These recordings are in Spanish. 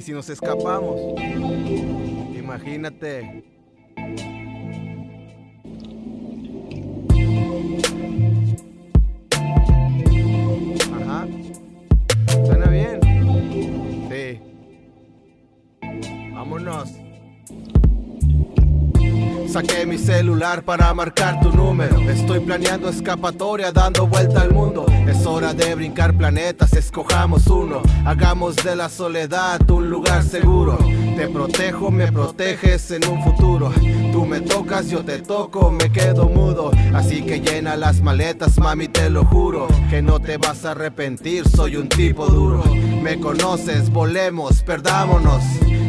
¿Y si nos escapamos? Imagínate. Saqué mi celular para marcar tu número. Estoy planeando escapatoria dando vuelta al mundo. Es hora de brincar planetas, escojamos uno. Hagamos de la soledad un lugar seguro. Te protejo, me proteges en un futuro. Tú me tocas, yo te toco, me quedo mudo. Así que llena las maletas, mami, te lo juro. Que no te vas a arrepentir, soy un tipo duro. Me conoces, volemos, perdámonos.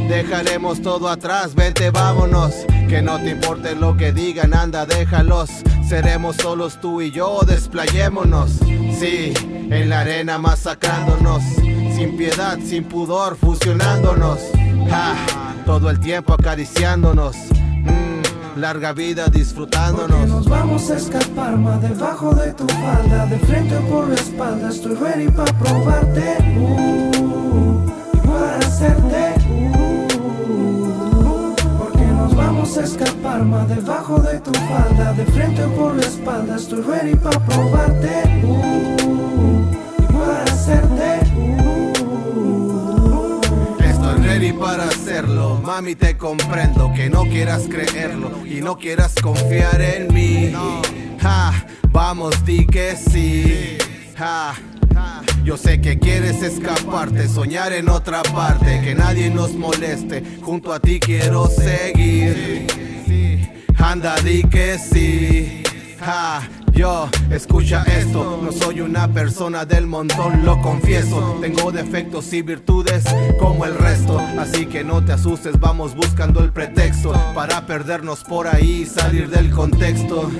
Dejaremos todo atrás, vente, vámonos. Que no te importe lo que digan, anda, déjalos. Seremos solos tú y yo, desplayémonos. Sí, en la arena masacrándonos. Sin piedad, sin pudor, fusionándonos. Ja, todo el tiempo acariciándonos. Mm, larga vida Porque disfrutándonos. nos vamos a escapar más debajo de tu falda, de frente o por la espalda. Estoy ready para probarte, uh, más debajo de tu falda, de frente o por la espalda. Estoy ready para probarte, uh, y para hacerte. uh. Estoy ready para hacerlo, mami te comprendo que no quieras creerlo y no quieras confiar en mí. Ja, vamos di que sí. Ja, yo sé que quieres escaparte, soñar en otra parte, que nadie nos moleste. Junto a ti quiero seguir. Anda di que sí. Ja, yo, escucha esto, no soy una persona del montón, lo confieso. Tengo defectos y virtudes como el resto, así que no te asustes, vamos buscando el pretexto para perdernos por ahí y salir del contexto.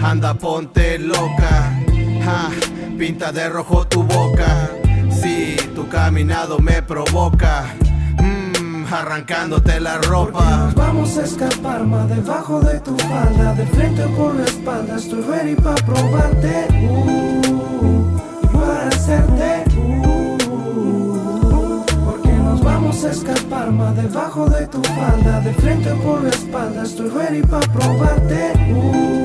Anda, ponte loca, ja, pinta de rojo tu boca. Si tu caminado me provoca, arrancándote la ropa. Nos vamos a escapar más debajo de tu falda, de frente o por la espalda. Estoy ready para probarte, uh, para hacerte. uh. Porque nos vamos a escapar más debajo de tu falda, de frente o por la espalda. Estoy ready para probarte.